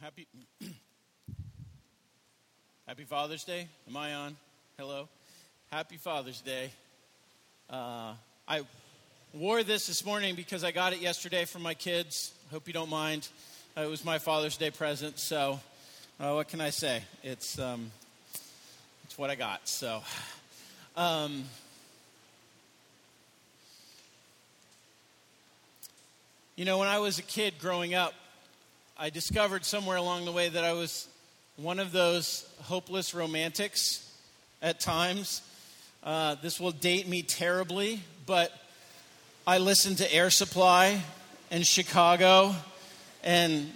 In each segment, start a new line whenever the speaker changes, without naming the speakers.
Happy Happy Father's Day. Am I on? Hello. Happy Father's Day. Uh, I wore this this morning because I got it yesterday from my kids. Hope you don't mind. Uh, it was my Father's Day present, so uh, what can I say? It's um, it's what I got. So. Um, you know, when I was a kid growing up, I discovered somewhere along the way that I was one of those hopeless romantics at times. Uh, this will date me terribly, but I listened to Air Supply and Chicago, and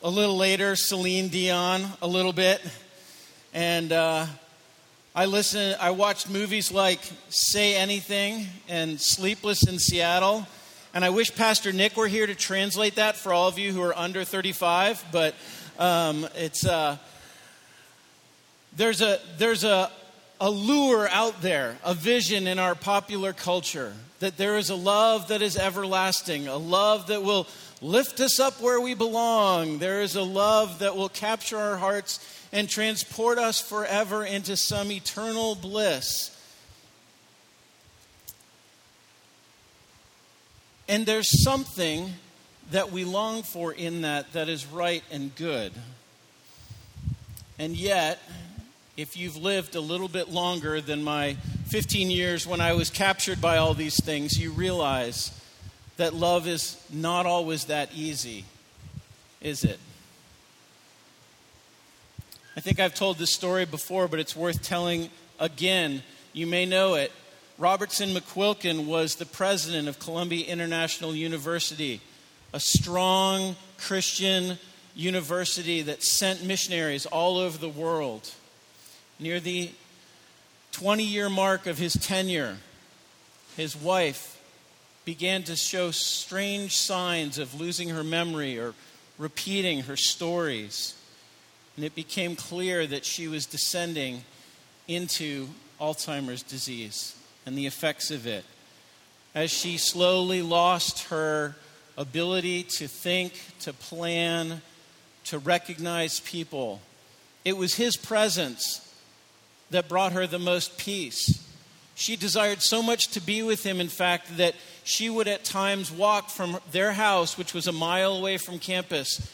a little later, Celine Dion, a little bit. And uh, I listened, I watched movies like Say Anything and Sleepless in Seattle and I wish Pastor Nick were here to translate that for all of you who are under 35, but um, it's, uh, there's, a, there's a, a lure out there, a vision in our popular culture that there is a love that is everlasting, a love that will lift us up where we belong. There is a love that will capture our hearts and transport us forever into some eternal bliss. And there's something that we long for in that that is right and good. And yet, if you've lived a little bit longer than my 15 years when I was captured by all these things, you realize that love is not always that easy, is it? I think I've told this story before, but it's worth telling again. You may know it. Robertson McQuilkin was the president of Columbia International University, a strong Christian university that sent missionaries all over the world. Near the 20 year mark of his tenure, his wife began to show strange signs of losing her memory or repeating her stories. And it became clear that she was descending into Alzheimer's disease and the effects of it. As she slowly lost her ability to think, to plan, to recognize people, it was his presence that brought her the most peace. She desired so much to be with him, in fact, that she would at times walk from their house, which was a mile away from campus,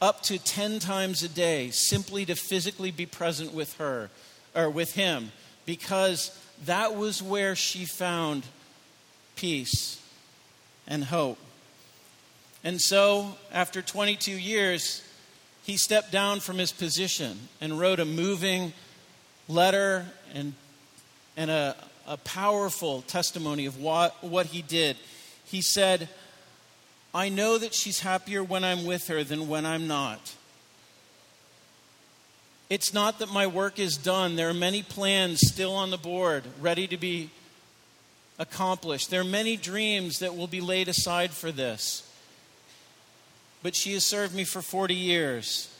up to 10 times a day simply to physically be present with her or with him because that was where she found peace and hope. And so, after 22 years, he stepped down from his position and wrote a moving letter and, and a, a powerful testimony of what, what he did. He said, I know that she's happier when I'm with her than when I'm not. It's not that my work is done. There are many plans still on the board, ready to be accomplished. There are many dreams that will be laid aside for this. But she has served me for 40 years.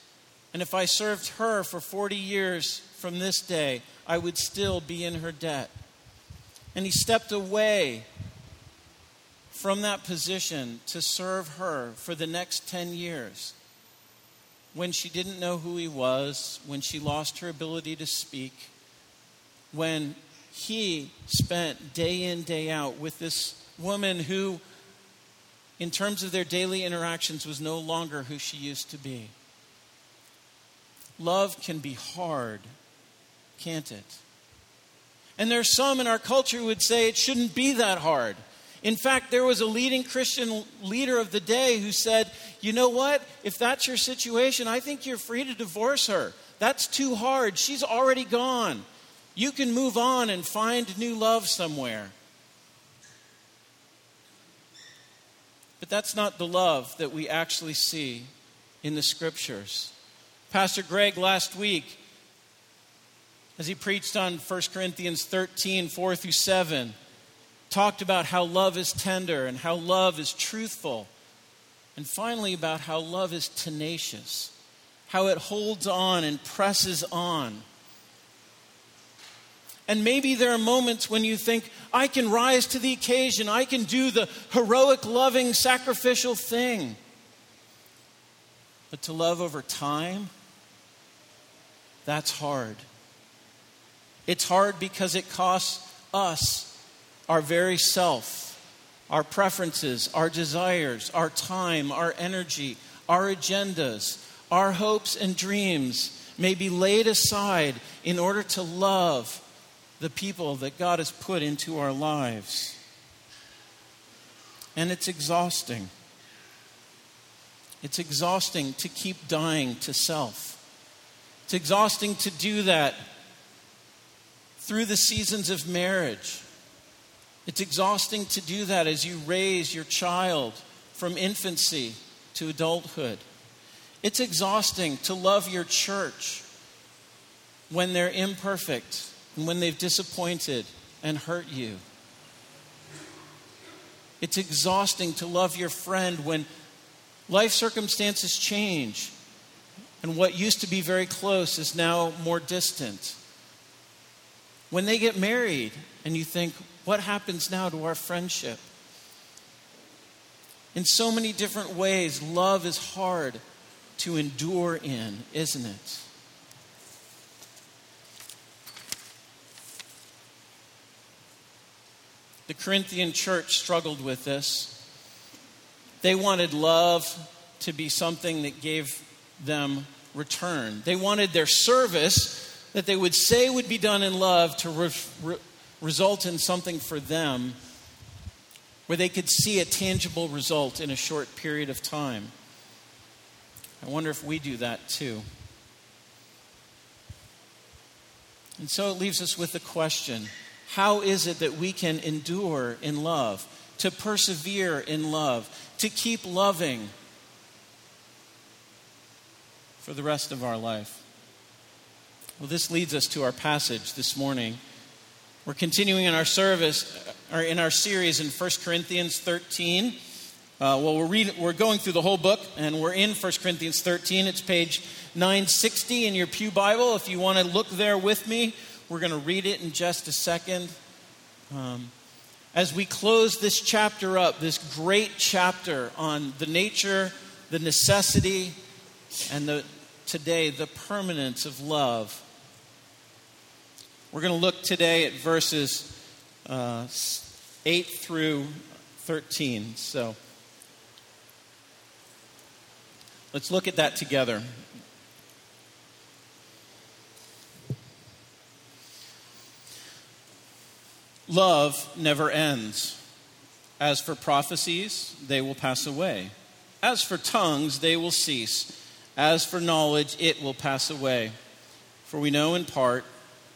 And if I served her for 40 years from this day, I would still be in her debt. And he stepped away from that position to serve her for the next 10 years when she didn't know who he was, when she lost her ability to speak, when he spent day in, day out with this woman who, in terms of their daily interactions, was no longer who she used to be. Love can be hard, can't it? And there's some in our culture who would say it shouldn't be that hard. In fact, there was a leading Christian leader of the day who said, You know what? If that's your situation, I think you're free to divorce her. That's too hard. She's already gone. You can move on and find new love somewhere. But that's not the love that we actually see in the scriptures. Pastor Greg last week, as he preached on 1 Corinthians 13, 4 through 7, talked about how love is tender and how love is truthful. And finally, about how love is tenacious, how it holds on and presses on. And maybe there are moments when you think, I can rise to the occasion, I can do the heroic, loving, sacrificial thing. But to love over time, that's hard. It's hard because it costs us our very self, our preferences, our desires, our time, our energy, our agendas, our hopes and dreams may be laid aside in order to love the people that God has put into our lives. And it's exhausting. It's exhausting to keep dying to self. It's exhausting to do that through the seasons of marriage. It's exhausting to do that as you raise your child from infancy to adulthood. It's exhausting to love your church when they're imperfect and when they've disappointed and hurt you. It's exhausting to love your friend when life circumstances change and what used to be very close is now more distant. When they get married and you think, what happens now to our friendship? In so many different ways, love is hard to endure in, isn't it? The Corinthian church struggled with this. They wanted love to be something that gave them return. They wanted their service that they would say would be done in love to re- re- result in something for them where they could see a tangible result in a short period of time. I wonder if we do that too. And so it leaves us with the question how is it that we can endure in love, to persevere in love, to keep loving for the rest of our life? Well, this leads us to our passage this morning. We're continuing in our service, or in our series in 1 Corinthians 13. Uh, well, we're, read, we're going through the whole book, and we're in 1 Corinthians 13. It's page 960 in your Pew Bible. If you want to look there with me, we're going to read it in just a second. Um, as we close this chapter up, this great chapter on the nature, the necessity, and the, today the permanence of love, we're going to look today at verses uh, 8 through 13. So let's look at that together. Love never ends. As for prophecies, they will pass away. As for tongues, they will cease. As for knowledge, it will pass away. For we know in part,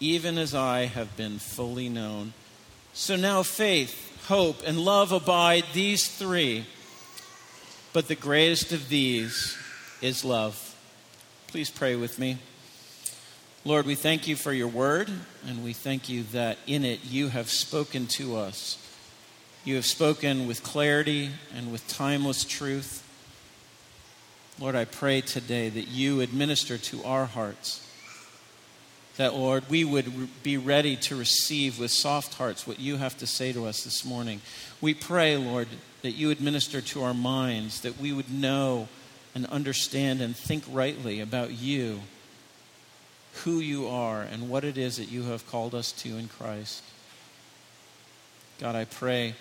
even as I have been fully known. So now faith, hope, and love abide, these three. But the greatest of these is love. Please pray with me. Lord, we thank you for your word, and we thank you that in it you have spoken to us. You have spoken with clarity and with timeless truth. Lord, I pray today that you administer to our hearts. That, Lord, we would be ready to receive with soft hearts what you have to say to us this morning. We pray, Lord, that you administer to our minds, that we would know and understand and think rightly about you who you are and what it is that you have called us to in Christ. God, I pray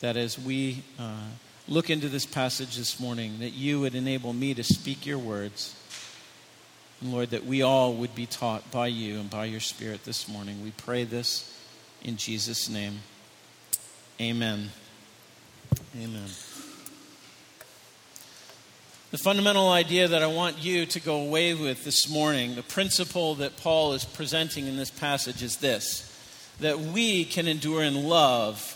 that as we uh, look into this passage this morning, that you would enable me to speak your words. And Lord, that we all would be taught by you and by your Spirit this morning. We pray this in Jesus' name. Amen. Amen. The fundamental idea that I want you to go away with this morning, the principle that Paul is presenting in this passage is this that we can endure in love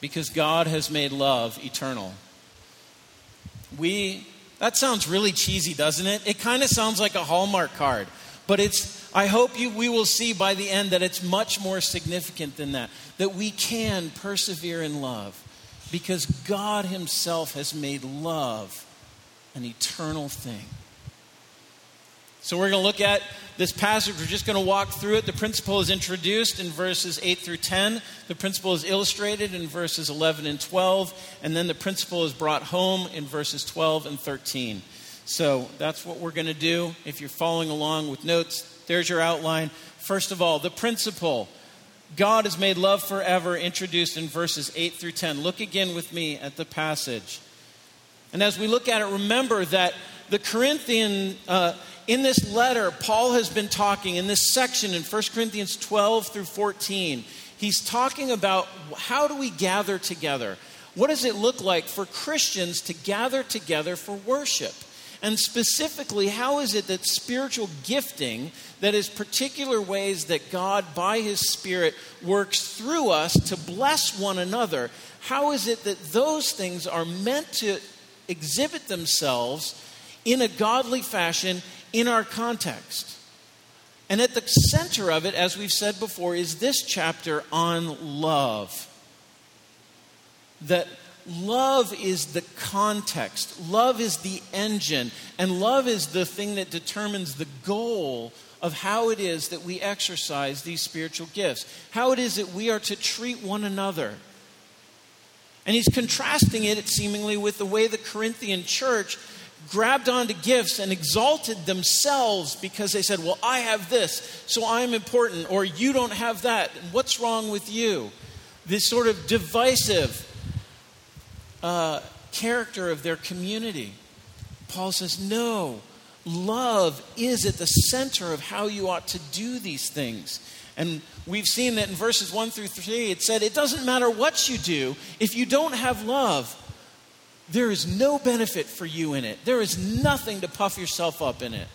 because God has made love eternal. We That sounds really cheesy, doesn't it? It kind of sounds like a Hallmark card. But it's, I hope you, we will see by the end that it's much more significant than that. That we can persevere in love because God Himself has made love an eternal thing. So we're going to look at this passage. We're just going to walk through it. The principle is introduced in verses 8 through 10. The principle is illustrated in verses 11 and 12. And then the principle is brought home in verses 12 and 13. So that's what we're going to do. If you're following along with notes, there's your outline. First of all, the principle God has made love forever, introduced in verses 8 through 10. Look again with me at the passage. And as we look at it, remember that the Corinthian, uh, in this letter, Paul has been talking in this section in 1 Corinthians 12 through 14. He's talking about how do we gather together? What does it look like for Christians to gather together for worship? And specifically, how is it that spiritual gifting, that is, particular ways that God, by His Spirit, works through us to bless one another, how is it that those things are meant to exhibit themselves in a godly fashion in our context? And at the center of it, as we've said before, is this chapter on love. That love is the context, love is the engine, and love is the thing that determines the goal of how it is that we exercise these spiritual gifts, how it is that we are to treat one another. And he's contrasting it seemingly with the way the Corinthian church grabbed onto gifts and exalted themselves because they said, Well, I have this, so I'm important, or you don't have that. What's wrong with you? This sort of divisive uh, character of their community. Paul says, No, love is at the center of how you ought to do these things. And we've seen that in verses 1 through 3, it said, It doesn't matter what you do, if you don't have love, there is no benefit for you in it. There is nothing to puff yourself up in it.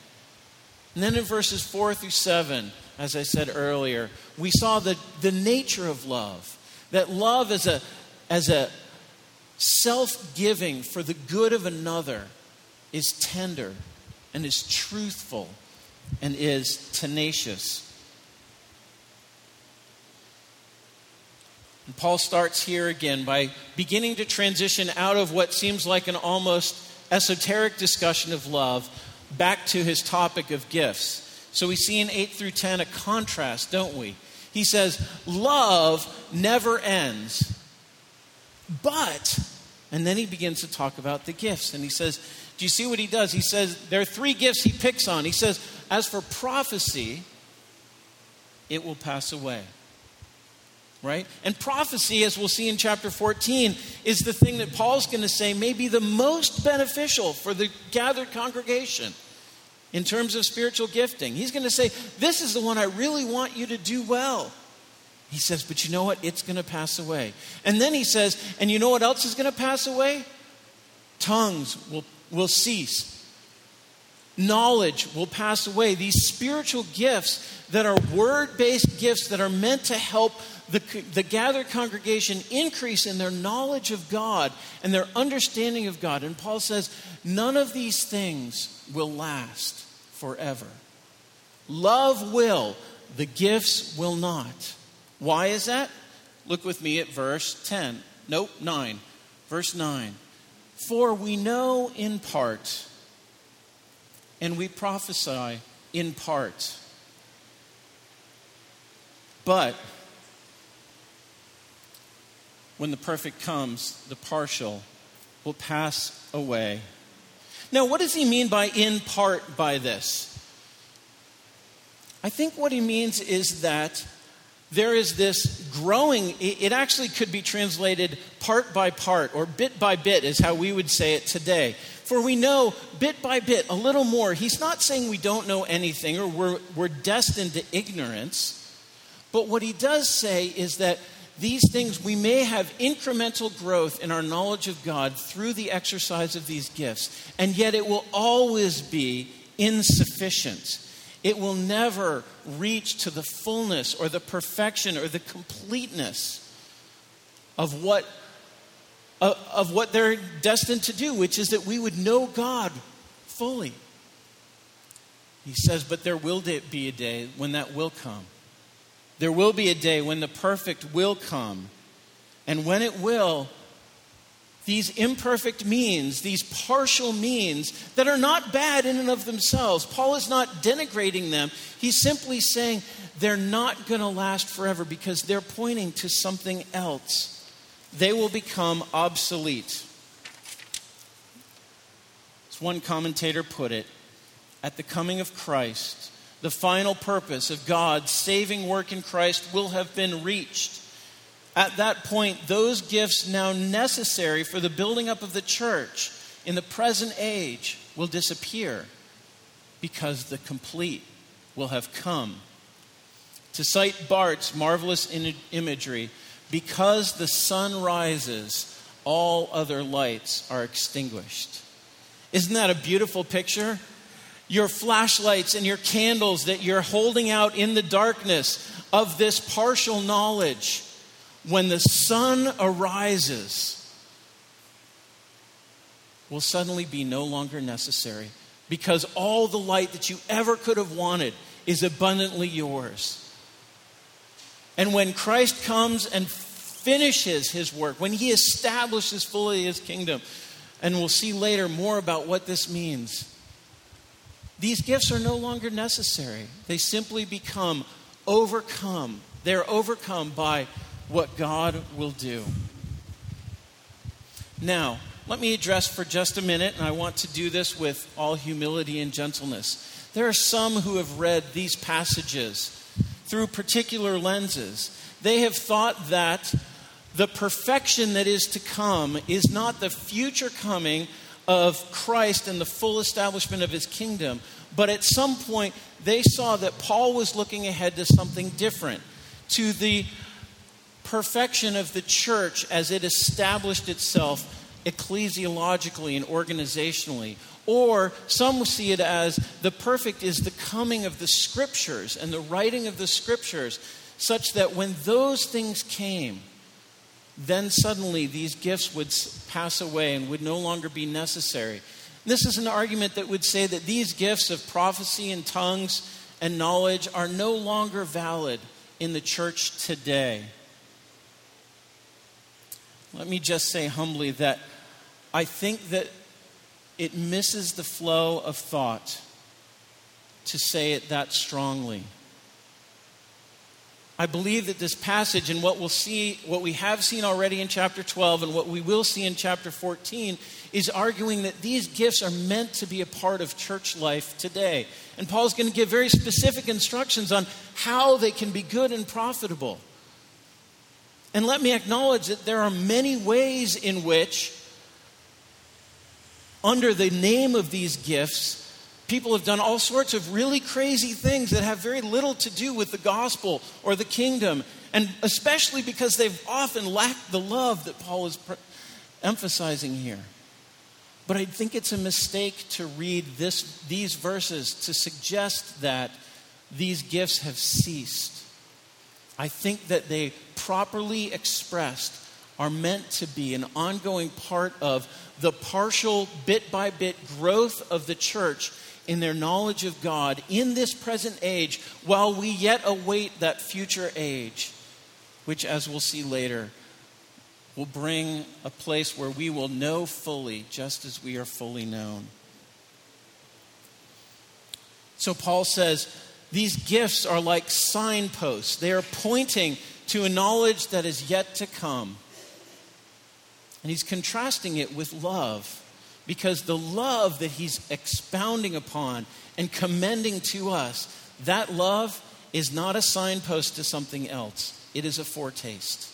And then in verses 4 through 7, as I said earlier, we saw the, the nature of love. That love as a, as a self giving for the good of another is tender and is truthful and is tenacious. And Paul starts here again by beginning to transition out of what seems like an almost esoteric discussion of love back to his topic of gifts. So we see in 8 through 10 a contrast, don't we? He says, Love never ends, but and then he begins to talk about the gifts. And he says, Do you see what he does? He says, There are three gifts he picks on. He says, As for prophecy, it will pass away. Right? And prophecy, as we'll see in chapter 14, is the thing that Paul's going to say may be the most beneficial for the gathered congregation in terms of spiritual gifting. He's going to say, This is the one I really want you to do well. He says, But you know what? It's going to pass away. And then he says, And you know what else is going to pass away? Tongues will, will cease. Knowledge will pass away. These spiritual gifts that are word based gifts that are meant to help the, the gathered congregation increase in their knowledge of God and their understanding of God. And Paul says, None of these things will last forever. Love will, the gifts will not. Why is that? Look with me at verse 10. Nope, 9. Verse 9. For we know in part, and we prophesy in part. But when the perfect comes, the partial will pass away. Now, what does he mean by in part by this? I think what he means is that there is this growing, it actually could be translated part by part or bit by bit, is how we would say it today. For we know bit by bit, a little more. He's not saying we don't know anything or we're, we're destined to ignorance. But what he does say is that these things, we may have incremental growth in our knowledge of God through the exercise of these gifts, and yet it will always be insufficient it will never reach to the fullness or the perfection or the completeness of what of, what they're destined to do, which is that we would know God fully. He says, But there will be a day when that will come. There will be a day when the perfect will come. And when it will, these imperfect means, these partial means that are not bad in and of themselves. Paul is not denigrating them. He's simply saying they're not going to last forever because they're pointing to something else. They will become obsolete. As one commentator put it, at the coming of Christ, the final purpose of God's saving work in Christ will have been reached. At that point, those gifts now necessary for the building up of the church in the present age will disappear because the complete will have come. To cite Barth's marvelous in- imagery, because the sun rises, all other lights are extinguished. Isn't that a beautiful picture? Your flashlights and your candles that you're holding out in the darkness of this partial knowledge when the sun arises, will suddenly be no longer necessary because all the light that you ever could have wanted is abundantly yours. And when Christ comes and finishes his work, when he establishes fully his kingdom, and we'll see later more about what this means, these gifts are no longer necessary. They simply become overcome. They're overcome by what God will do. Now, let me address for just a minute, and I want to do this with all humility and gentleness. There are some who have read these passages through particular lenses. They have thought that the perfection that is to come is not the future coming of Christ and the full establishment of his kingdom, but at some point they saw that Paul was looking ahead to something different, to the perfection of the church as it established itself ecclesiologically and organizationally. Or some see it as the perfect is the coming of the scriptures and the writing of the scriptures, such that when those things came, then suddenly these gifts would pass away and would no longer be necessary. This is an argument that would say that these gifts of prophecy and tongues and knowledge are no longer valid in the church today. Let me just say humbly that I think that it misses the flow of thought to say it that strongly. I believe that this passage and what we'll see, what we have seen already in chapter 12 and what we will see in chapter 14 is arguing that these gifts are meant to be a part of church life today. And Paul's going to give very specific instructions on how they can be good and profitable. And let me acknowledge that there are many ways in which, under the name of these gifts, people have done all sorts of really crazy things that have very little to do with the gospel or the kingdom. And especially because they've often lacked the love that Paul is emphasizing here. But I think it's a mistake to read this, these verses to suggest that these gifts have ceased. I think that they, properly expressed, are meant to be an ongoing part of the partial, bit by bit growth of the church in their knowledge of God in this present age while we yet await that future age, which, as we'll see later, will bring a place where we will know fully just as we are fully known. So Paul says, these gifts are like signposts. They are pointing to a knowledge that is yet to come. And he's contrasting it with love because the love that he's expounding upon and commending to us, that love is not a signpost to something else, it is a foretaste.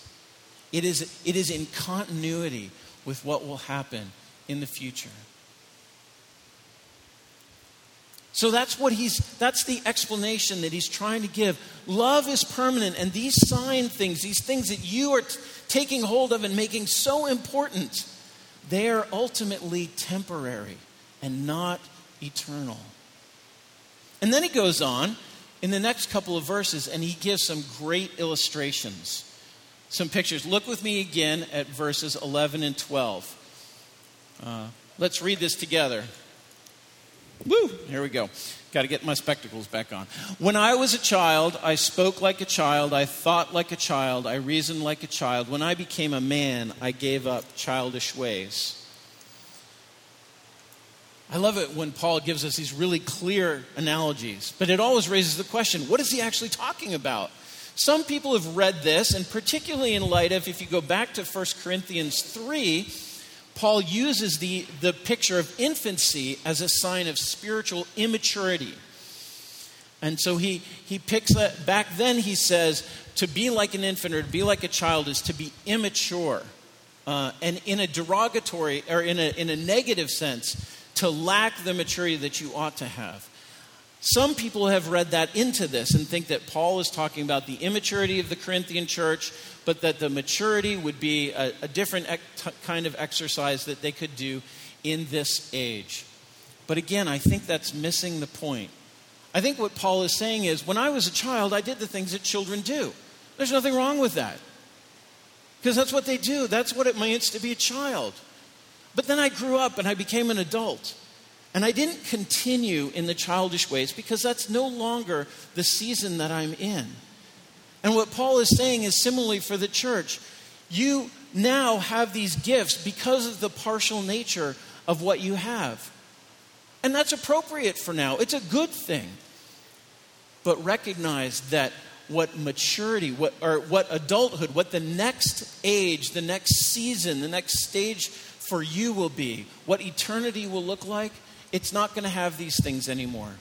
It is, it is in continuity with what will happen in the future. So that's what he's that's the explanation that he's trying to give. Love is permanent and these sign things, these things that you are t- taking hold of and making so important, they are ultimately temporary and not eternal. And then he goes on in the next couple of verses and he gives some great illustrations. some pictures. Look with me again at verses 11 and 12. Uh, let's read this together. Woo! Here we go. Got to get my spectacles back on. When I was a child, I spoke like a child, I thought like a child, I reasoned like a child. When I became a man, I gave up childish ways. I love it when Paul gives us these really clear analogies, but it always raises the question what is he actually talking about? Some people have read this, and particularly in light of, if you go back to 1 Corinthians 3, Paul uses the, the picture of infancy as a sign of spiritual immaturity. And so he, he picks that, back then he says, to be like an infant or to be like a child is to be immature. Uh, and in a derogatory, or in a, in a negative sense, to lack the maturity that you ought to have. Some people have read that into this and think that Paul is talking about the immaturity of the Corinthian church, but that the maturity would be a, a different kind of exercise that they could do in this age. But again, I think that's missing the point. I think what Paul is saying is when I was a child, I did the things that children do. There's nothing wrong with that. Because that's what they do, that's what it means to be a child. But then I grew up and I became an adult. And I didn't continue in the childish ways because that's no longer the season that I'm in. And what Paul is saying is similarly for the church. You now have these gifts because of the partial nature of what you have. And that's appropriate for now. It's a good thing. But recognize that what maturity, what, or what adulthood, what the next age, the next season, the next stage for you will be, what eternity will look like, it's not going to have these things anymore.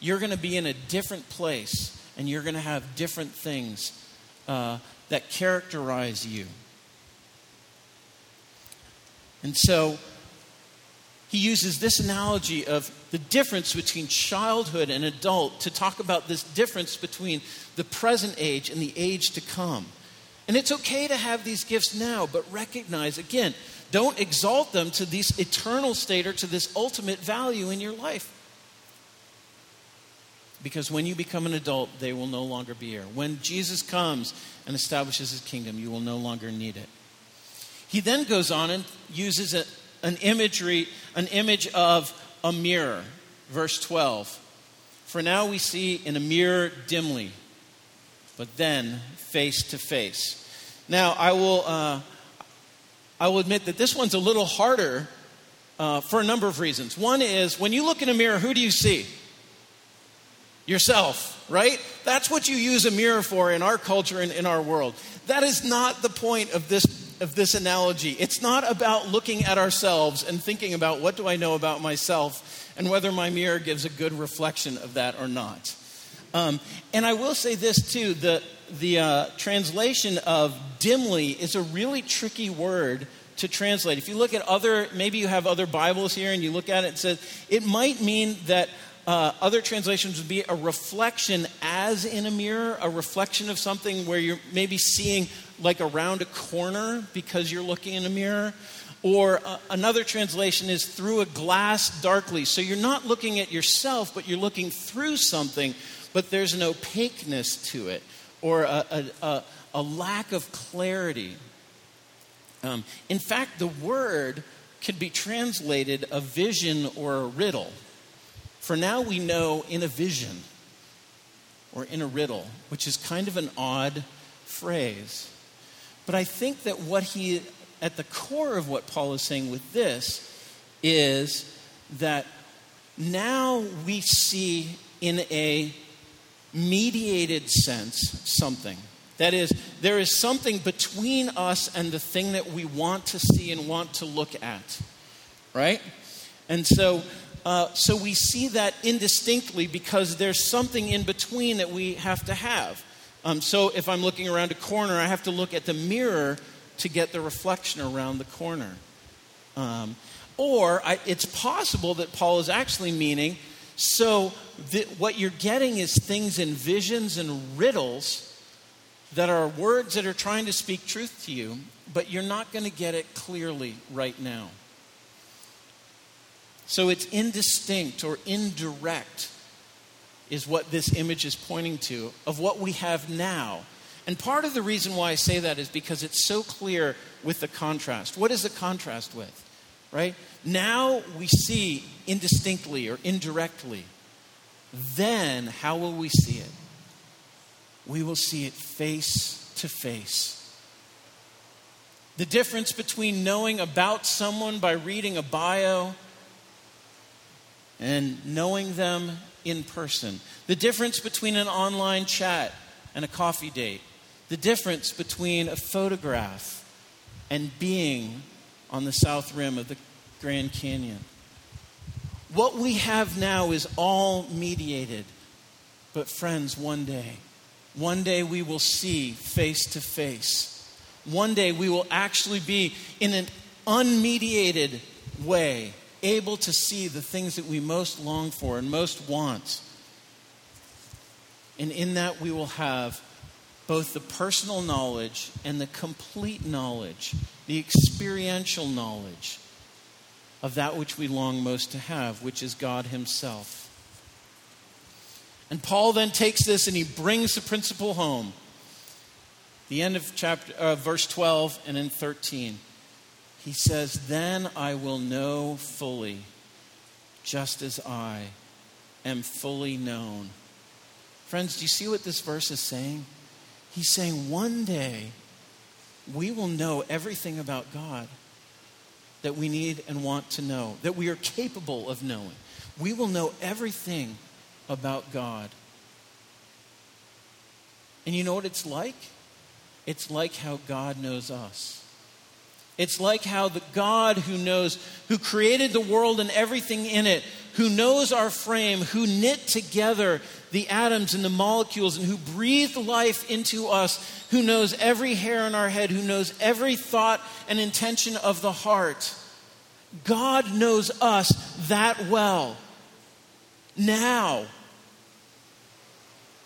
You're going to be in a different place and you're going to have different things uh, that characterize you. And so he uses this analogy of the difference between childhood and adult to talk about this difference between the present age and the age to come. And it's okay to have these gifts now, but recognize again, don't exalt them to this eternal state or to this ultimate value in your life. Because when you become an adult, they will no longer be here. When Jesus comes and establishes his kingdom, you will no longer need it. He then goes on and uses a, an imagery, an image of a mirror. Verse 12. For now we see in a mirror dimly, but then face to face. Now I will. Uh, I will admit that this one's a little harder uh, for a number of reasons. One is when you look in a mirror, who do you see? Yourself, right? That's what you use a mirror for in our culture and in our world. That is not the point of this, of this analogy. It's not about looking at ourselves and thinking about what do I know about myself and whether my mirror gives a good reflection of that or not. Um, and I will say this too the, the uh, translation of dimly is a really tricky word to translate. If you look at other, maybe you have other Bibles here and you look at it, it says it might mean that uh, other translations would be a reflection as in a mirror, a reflection of something where you're maybe seeing like around a corner because you're looking in a mirror. Or uh, another translation is through a glass darkly. So you're not looking at yourself, but you're looking through something, but there's an opaqueness to it or a, a, a, lack of clarity. Um, in fact, the word could be translated a vision or a riddle. For now, we know in a vision or in a riddle, which is kind of an odd phrase. But I think that what he, at the core of what Paul is saying with this, is that now we see in a mediated sense something. That is, there is something between us and the thing that we want to see and want to look at. Right? And so, uh, so we see that indistinctly because there's something in between that we have to have. Um, so if I'm looking around a corner, I have to look at the mirror to get the reflection around the corner. Um, or I, it's possible that Paul is actually meaning so, the, what you're getting is things in visions and riddles that are words that are trying to speak truth to you, but you're not going to get it clearly right now. So, it's indistinct or indirect, is what this image is pointing to, of what we have now. And part of the reason why I say that is because it's so clear with the contrast. What is the contrast with? Right? Now we see indistinctly or indirectly. Then how will we see it? We will see it face to face. The difference between knowing about someone by reading a bio and knowing them in person. The difference between an online chat and a coffee date. The difference between a photograph and being on the south rim of the Grand Canyon. What we have now is all mediated. But, friends, one day, one day we will see face to face. One day we will actually be in an unmediated way able to see the things that we most long for and most want. And in that, we will have both the personal knowledge and the complete knowledge, the experiential knowledge of that which we long most to have, which is God Himself. And Paul then takes this and he brings the principle home. The end of chapter, uh, verse 12 and in 13. He says, Then I will know fully, just as I am fully known. Friends, do you see what this verse is saying? He's saying, One day we will know everything about God that we need and want to know, that we are capable of knowing. We will know everything about God. And you know what it's like? It's like how God knows us. It's like how the God who knows, who created the world and everything in it, who knows our frame, who knit together the atoms and the molecules, and who breathed life into us, who knows every hair on our head, who knows every thought and intention of the heart. God knows us that well. Now.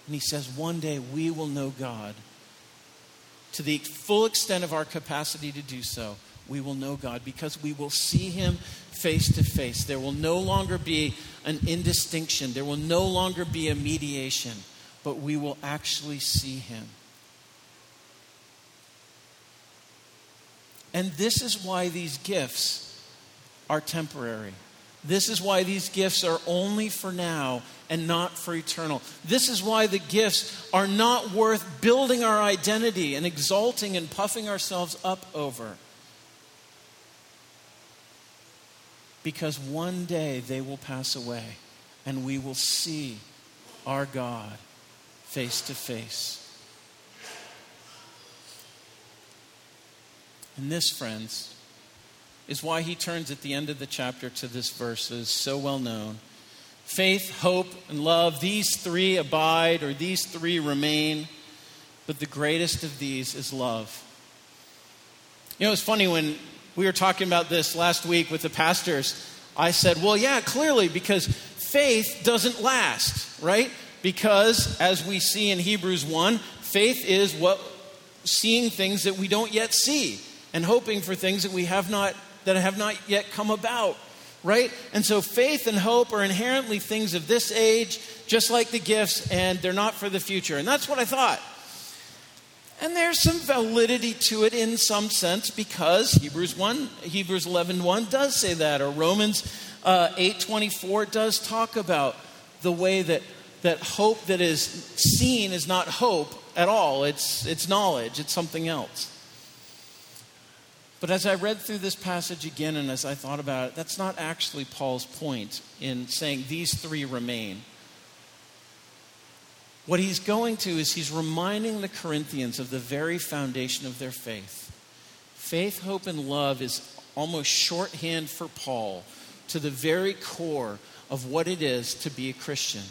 And he says, one day we will know God to the full extent of our capacity to do so, we will know God because we will see Him face to face. There will no longer be an indistinction, there will no longer be a mediation, but we will actually see Him. And this is why these gifts are temporary. This is why these gifts are only for now and not for eternal. This is why the gifts are not worth building our identity and exalting and puffing ourselves up over. Because one day they will pass away and we will see our God face to face. And this, friends, is why he turns at the end of the chapter to this verse that is so well known. Faith, hope, and love, these three abide or these three remain, but the greatest of these is love. You know, it's funny when we were talking about this last week with the pastors. I said, well, yeah, clearly, because faith doesn't last, right? Because, as we see in Hebrews 1, faith is what seeing things that we don't yet see and hoping for things that we have not that have not yet come about, right? And so faith and hope are inherently things of this age, just like the gifts, and they're not for the future. And that's what I thought. And there's some validity to it in some sense because Hebrews 1, Hebrews 11 1 does say that, or Romans uh, 8 24 does talk about the way that, that hope that is seen is not hope at all. It's, it's knowledge, it's something else. But as I read through this passage again and as I thought about it, that's not actually Paul's point in saying these three remain. What he's going to is he's reminding the Corinthians of the very foundation of their faith. Faith, hope, and love is almost shorthand for Paul to the very core of what it is to be a Christian.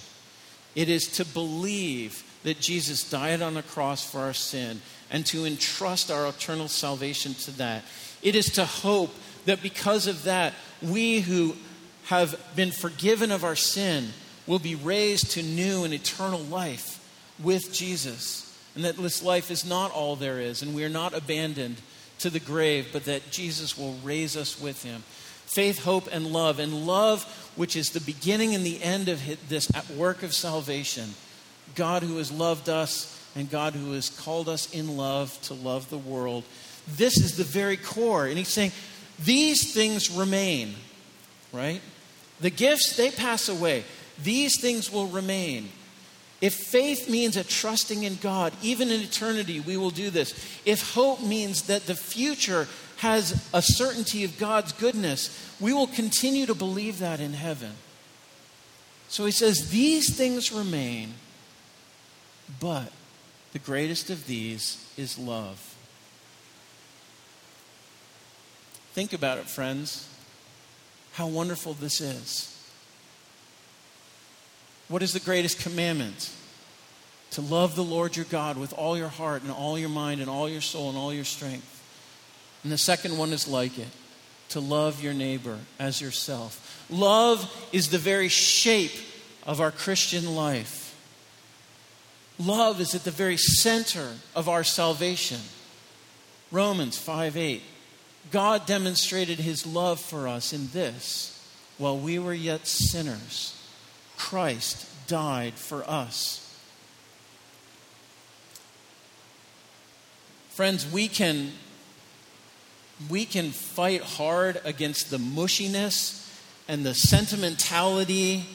It is to believe that Jesus died on the cross for our sin and to entrust our eternal salvation to that. It is to hope that because of that, we who have been forgiven of our sin will be raised to new and eternal life with Jesus. And that this life is not all there is, and we are not abandoned to the grave, but that Jesus will raise us with him. Faith, hope, and love. And love, which is the beginning and the end of this work of salvation. God, who has loved us and God who has called us in love to love the world. This is the very core. And he's saying, these things remain, right? The gifts, they pass away. These things will remain. If faith means a trusting in God, even in eternity, we will do this. If hope means that the future has a certainty of God's goodness, we will continue to believe that in heaven. So he says, These things remain, but the greatest of these is love. Think about it, friends. How wonderful this is. What is the greatest commandment? To love the Lord your God with all your heart and all your mind and all your soul and all your strength. And the second one is like it to love your neighbor as yourself. Love is the very shape of our Christian life. Love is at the very center of our salvation. Romans 5 8. God demonstrated his love for us in this while we were yet sinners, Christ died for us. Friends, we can we can fight hard against the mushiness and the sentimentality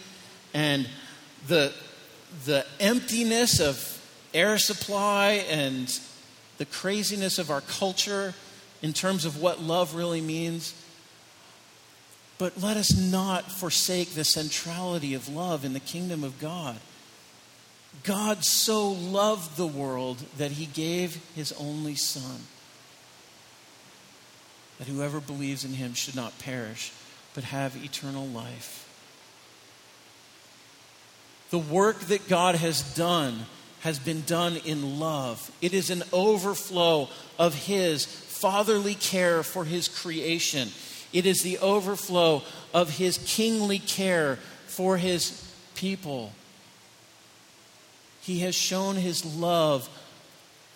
and the the emptiness of air supply and the craziness of our culture in terms of what love really means. But let us not forsake the centrality of love in the kingdom of God. God so loved the world that he gave his only Son, that whoever believes in him should not perish, but have eternal life. The work that God has done has been done in love. It is an overflow of his fatherly care for his creation. It is the overflow of his kingly care for his people. He has shown his love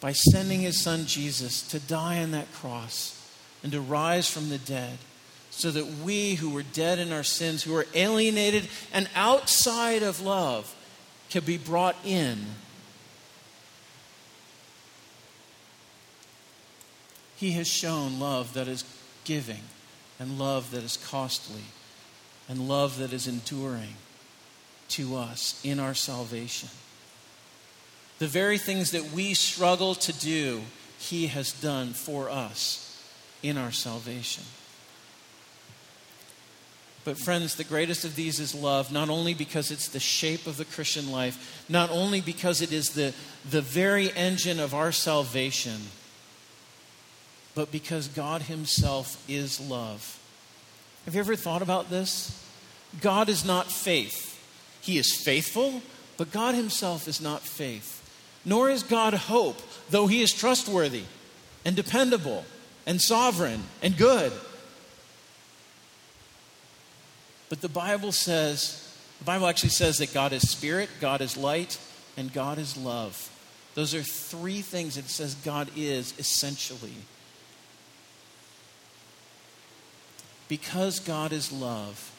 by sending his son Jesus to die on that cross and to rise from the dead so that we who were dead in our sins, who were alienated and outside of love, can be brought in He has shown love that is giving, and love that is costly, and love that is enduring to us in our salvation. The very things that we struggle to do, He has done for us in our salvation. But, friends, the greatest of these is love, not only because it's the shape of the Christian life, not only because it is the, the very engine of our salvation but because God Himself is love. Have you ever thought about this? God is not faith. He is faithful, but God Himself is not faith. Nor is God hope, though He is trustworthy and dependable and sovereign and good. But the Bible says, the Bible actually says that God is spirit, God is light, and God is love. Those are three things it says God is essentially. Because God is love,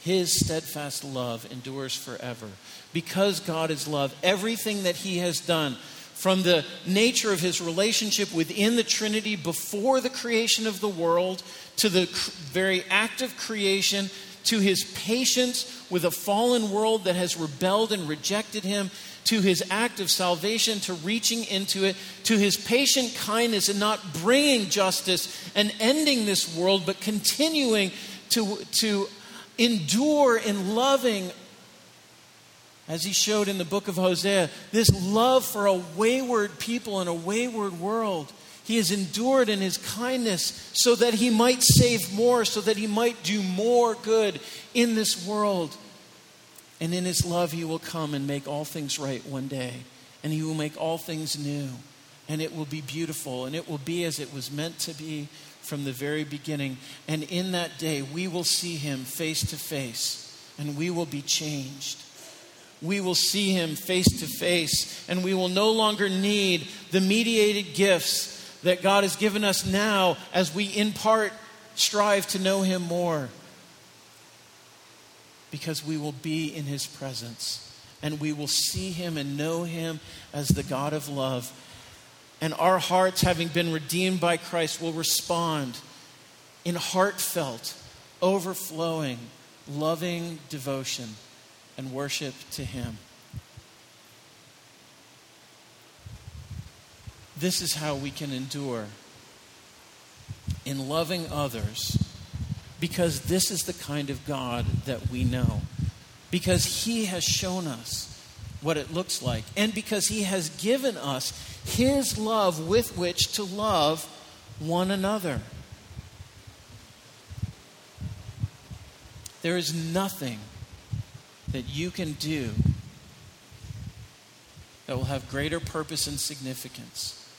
his steadfast love endures forever. Because God is love, everything that he has done, from the nature of his relationship within the Trinity before the creation of the world, to the very act of creation, to his patience with a fallen world that has rebelled and rejected him, to his act of salvation, to reaching into it, to his patient kindness and not bringing justice and ending this world, but continuing to, to endure in loving, as he showed in the book of Hosea, this love for a wayward people in a wayward world. He has endured in his kindness so that he might save more, so that he might do more good in this world. And in his love, he will come and make all things right one day. And he will make all things new. And it will be beautiful. And it will be as it was meant to be from the very beginning. And in that day, we will see him face to face. And we will be changed. We will see him face to face. And we will no longer need the mediated gifts that God has given us now as we, in part, strive to know him more because we will be in his presence and we will see him and know him as the God of love. And our hearts, having been redeemed by Christ, will respond in heartfelt, overflowing, loving devotion and worship to him. This is how we can endure in loving others because this is the kind of God that we know. Because He has shown us what it looks like, and because He has given us His love with which to love one another. There is nothing that you can do that will have greater purpose and significance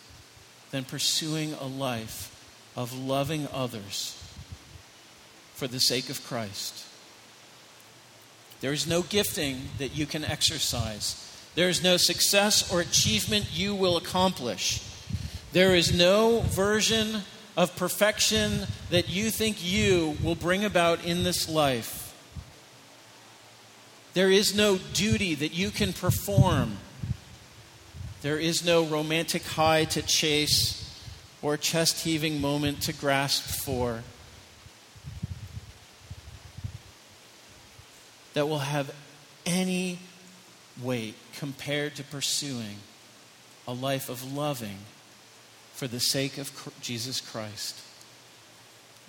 than pursuing a life of loving others for the sake of Christ. There is no gifting that you can exercise. There is no success or achievement you will accomplish. There is no version of perfection that you think you will bring about in this life. There is no duty that you can perform. There is no romantic high to chase or chest heaving moment to grasp for that will have any weight compared to pursuing a life of loving for the sake of Jesus Christ.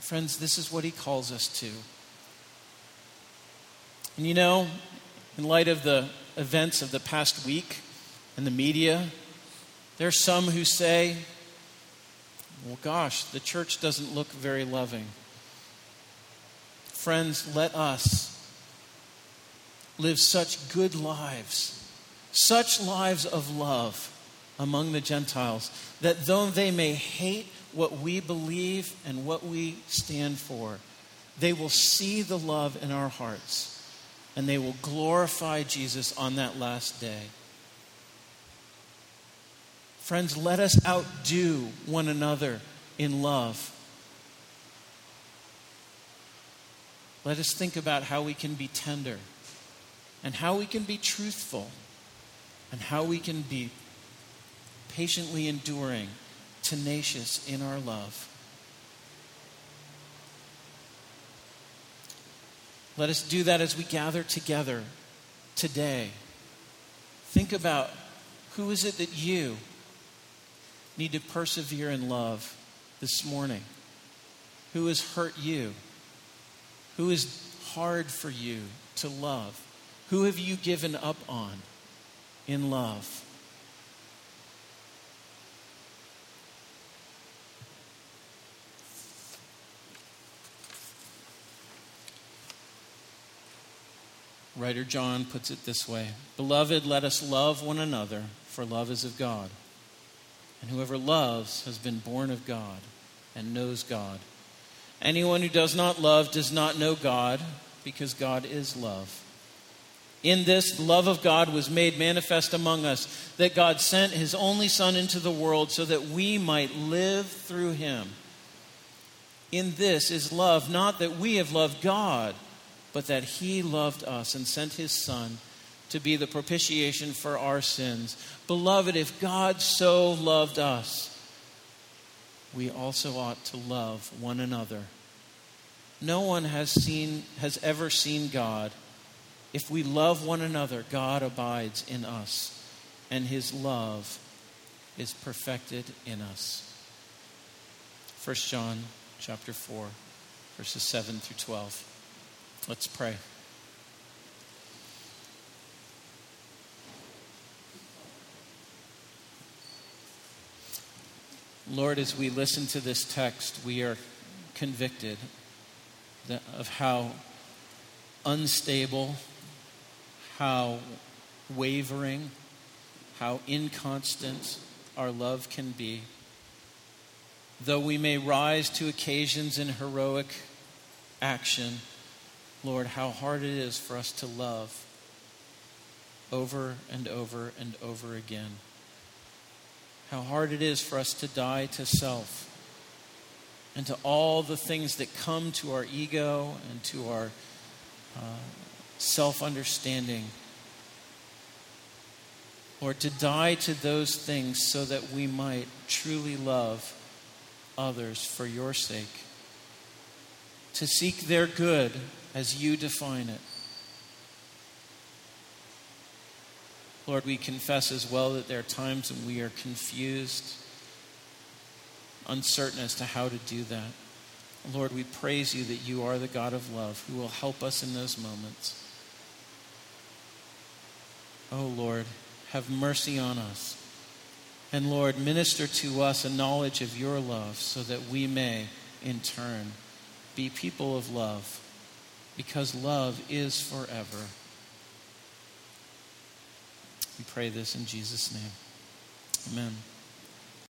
Friends, this is what he calls us to. And you know, in light of the events of the past week and the media, there are some who say, well, gosh, the church doesn't look very loving. Friends, let us live such good lives, such lives of love among the Gentiles, that though they may hate what we believe and what we stand for, they will see the love in our hearts and they will glorify Jesus on that last day. Friends, let us outdo one another in love. Let us think about how we can be tender and how we can be truthful and how we can be patiently enduring, tenacious in our love. Let us do that as we gather together today. Think about who is it that you need to persevere in love this morning? Who has hurt you? Who is hard for you to love? Who have you given up on in love? Writer John puts it this way Beloved, let us love one another, for love is of God. And whoever loves has been born of God and knows God. Anyone who does not love does not know God, because God is love. In this, the love of God was made manifest among us, that God sent his only Son into the world so that we might live through him. In this is love, not that we have loved God, but that he loved us and sent his Son to be the propitiation for our sins. Beloved, if God so loved us, we also ought to love one another. No one has seen has ever seen God. If we love one another, God abides in us, and his love is perfected in us. 1 John chapter 4 verses 7 through 12. Let's pray. Lord, as we listen to this text, we are convicted of how unstable, how wavering, how inconstant our love can be. Though we may rise to occasions in heroic action, Lord, how hard it is for us to love over and over and over again. How hard it is for us to die to self and to all the things that come to our ego and to our uh, self understanding Lord, to die to those things so that we might truly love others for your sake, to seek their good as you define it. Lord, we confess as well that there are times when we are confused, uncertain as to how to do that. Lord, we praise you that you are the God of love who will help us in those moments. Oh, Lord, have mercy on us. And Lord, minister to us a knowledge of your love so that we may, in turn, be people of love because love is forever. We pray this in Jesus' name. Amen.